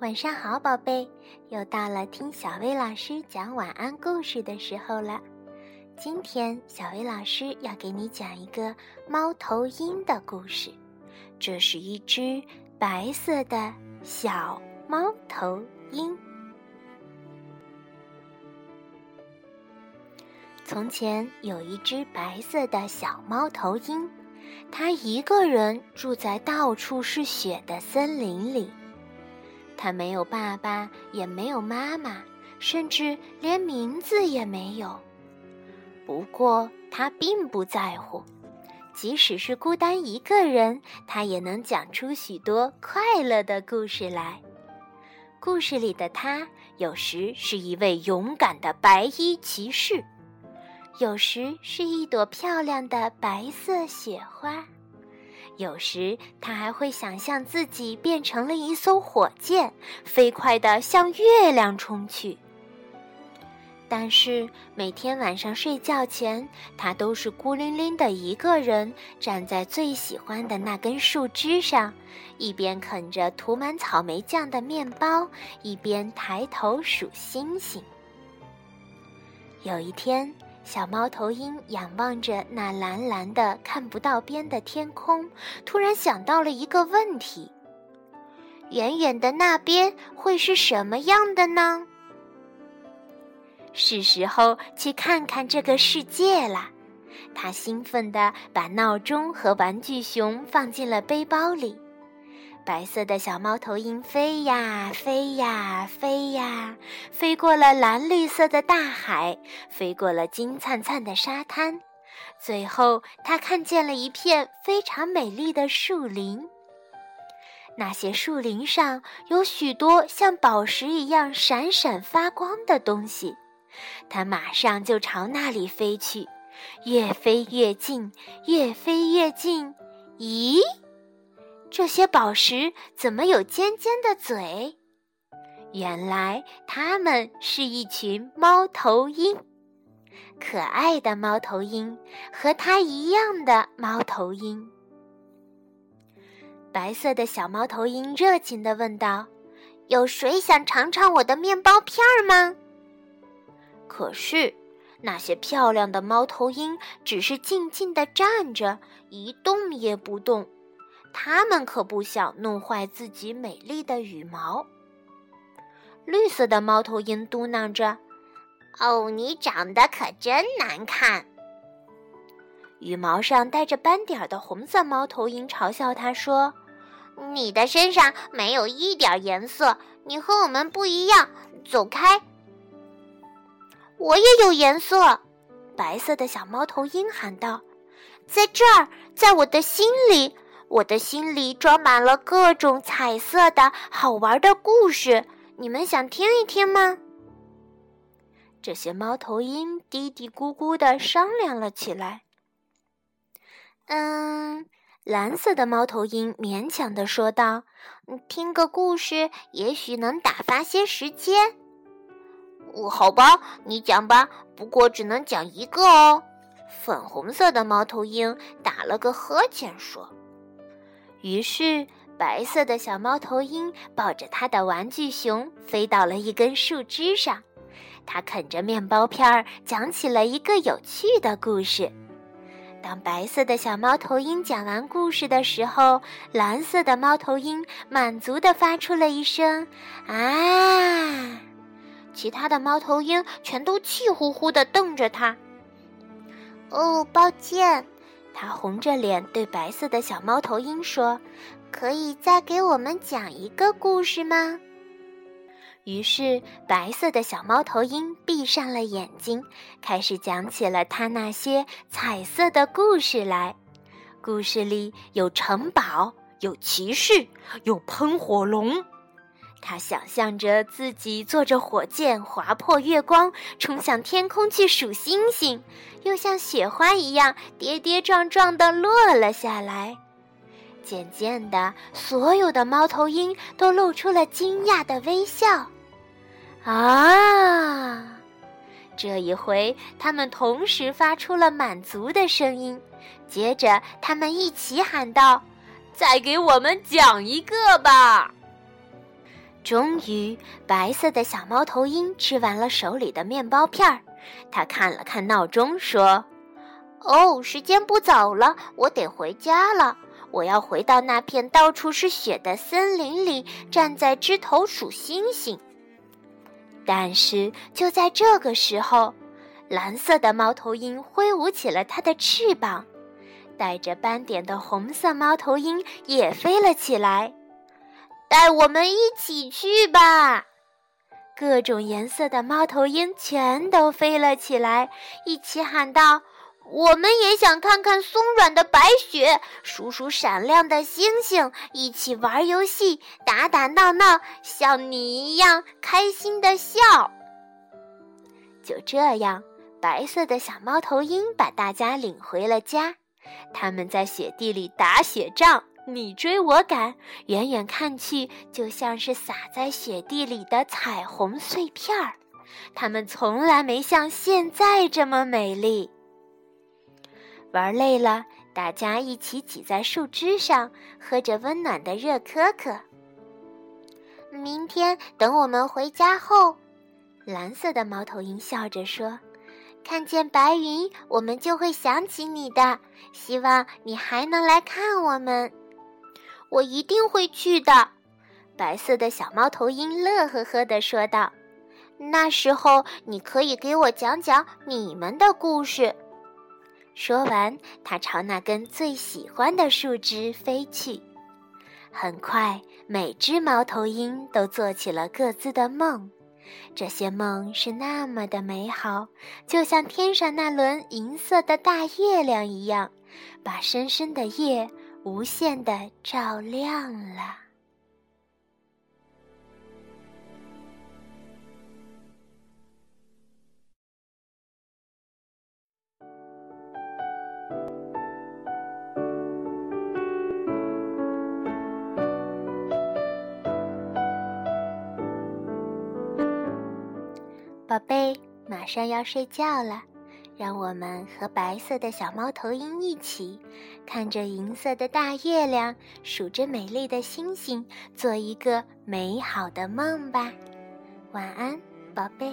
晚上好，宝贝，又到了听小薇老师讲晚安故事的时候了。今天小薇老师要给你讲一个猫头鹰的故事。这是一只白色的小猫头鹰。从前有一只白色的小猫头鹰，它一个人住在到处是雪的森林里。他没有爸爸，也没有妈妈，甚至连名字也没有。不过他并不在乎，即使是孤单一个人，他也能讲出许多快乐的故事来。故事里的他，有时是一位勇敢的白衣骑士，有时是一朵漂亮的白色雪花。有时，他还会想象自己变成了一艘火箭，飞快地向月亮冲去。但是每天晚上睡觉前，他都是孤零零的一个人，站在最喜欢的那根树枝上，一边啃着涂满草莓酱的面包，一边抬头数星星。有一天。小猫头鹰仰望着那蓝蓝的、看不到边的天空，突然想到了一个问题：远远的那边会是什么样的呢？是时候去看看这个世界了。他兴奋地把闹钟和玩具熊放进了背包里。白色的小猫头鹰飞呀飞呀飞呀，飞过了蓝绿色的大海，飞过了金灿灿的沙滩，最后它看见了一片非常美丽的树林。那些树林上有许多像宝石一样闪闪发光的东西，它马上就朝那里飞去，越飞越近，越飞越近。咦？这些宝石怎么有尖尖的嘴？原来它们是一群猫头鹰，可爱的猫头鹰，和它一样的猫头鹰。白色的小猫头鹰热情地问道：“有谁想尝尝我的面包片儿吗？”可是那些漂亮的猫头鹰只是静静地站着，一动也不动。他们可不想弄坏自己美丽的羽毛。绿色的猫头鹰嘟囔着：“哦，你长得可真难看。”羽毛上带着斑点的红色猫头鹰嘲笑他说：“你的身上没有一点颜色，你和我们不一样，走开！”我也有颜色，白色的小猫头鹰喊道：“在这儿，在我的心里。”我的心里装满了各种彩色的好玩的故事，你们想听一听吗？这些猫头鹰嘀嘀咕咕的商量了起来。嗯，蓝色的猫头鹰勉强的说道：“听个故事，也许能打发些时间。”哦，好吧，你讲吧，不过只能讲一个哦。粉红色的猫头鹰打了个呵欠说。于是，白色的小猫头鹰抱着它的玩具熊飞到了一根树枝上，它啃着面包片儿，讲起了一个有趣的故事。当白色的小猫头鹰讲完故事的时候，蓝色的猫头鹰满足地发出了一声“啊”，其他的猫头鹰全都气呼呼地瞪着它。哦，抱歉。他红着脸对白色的小猫头鹰说：“可以再给我们讲一个故事吗？”于是，白色的小猫头鹰闭上了眼睛，开始讲起了他那些彩色的故事来。故事里有城堡，有骑士，有喷火龙。他想象着自己坐着火箭划破月光，冲向天空去数星星，又像雪花一样跌跌撞撞地落了下来。渐渐的，所有的猫头鹰都露出了惊讶的微笑。啊！这一回，他们同时发出了满足的声音。接着，他们一起喊道：“再给我们讲一个吧！”终于，白色的小猫头鹰吃完了手里的面包片儿。他看了看闹钟，说：“哦，时间不早了，我得回家了。我要回到那片到处是雪的森林里，站在枝头数星星。”但是就在这个时候，蓝色的猫头鹰挥舞起了它的翅膀，带着斑点的红色猫头鹰也飞了起来。带我们一起去吧！各种颜色的猫头鹰全都飞了起来，一起喊道：“我们也想看看松软的白雪，数数闪亮的星星，一起玩游戏，打打闹闹，像你一样开心的笑。”就这样，白色的小猫头鹰把大家领回了家。他们在雪地里打雪仗。你追我赶，远远看去就像是洒在雪地里的彩虹碎片儿。它们从来没像现在这么美丽。玩累了，大家一起挤在树枝上，喝着温暖的热可可。明天等我们回家后，蓝色的猫头鹰笑着说：“看见白云，我们就会想起你的。希望你还能来看我们。”我一定会去的，白色的小猫头鹰乐呵呵地说道：“那时候你可以给我讲讲你们的故事。”说完，它朝那根最喜欢的树枝飞去。很快，每只猫头鹰都做起了各自的梦，这些梦是那么的美好，就像天上那轮银色的大月亮一样，把深深的夜。无限的照亮了，宝贝，马上要睡觉了。让我们和白色的小猫头鹰一起，看着银色的大月亮，数着美丽的星星，做一个美好的梦吧。晚安，宝贝。